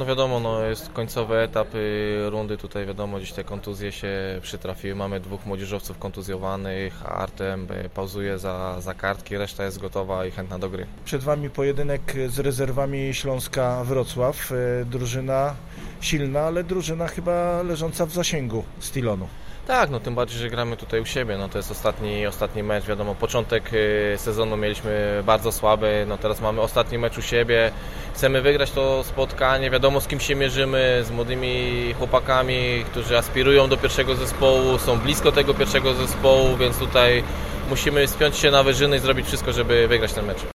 No wiadomo, no jest końcowy etap rundy, tutaj wiadomo, gdzieś te kontuzje się przytrafiły. Mamy dwóch młodzieżowców kontuzjowanych, Artem y, pauzuje za, za kartki, reszta jest gotowa i chętna do gry. Przed Wami pojedynek z rezerwami Śląska Wrocław. E, Drużyna silna, ale drużyna chyba leżąca w zasięgu Stilonu. Tak, no tym bardziej, że gramy tutaj u siebie, no to jest ostatni, ostatni mecz, wiadomo, początek y, sezonu mieliśmy bardzo słaby, no teraz mamy ostatni mecz u siebie, chcemy wygrać to spotkanie, wiadomo z kim się mierzymy, z młodymi chłopakami, którzy aspirują do pierwszego zespołu, są blisko tego pierwszego zespołu, więc tutaj musimy spiąć się na wyżyny i zrobić wszystko, żeby wygrać ten mecz.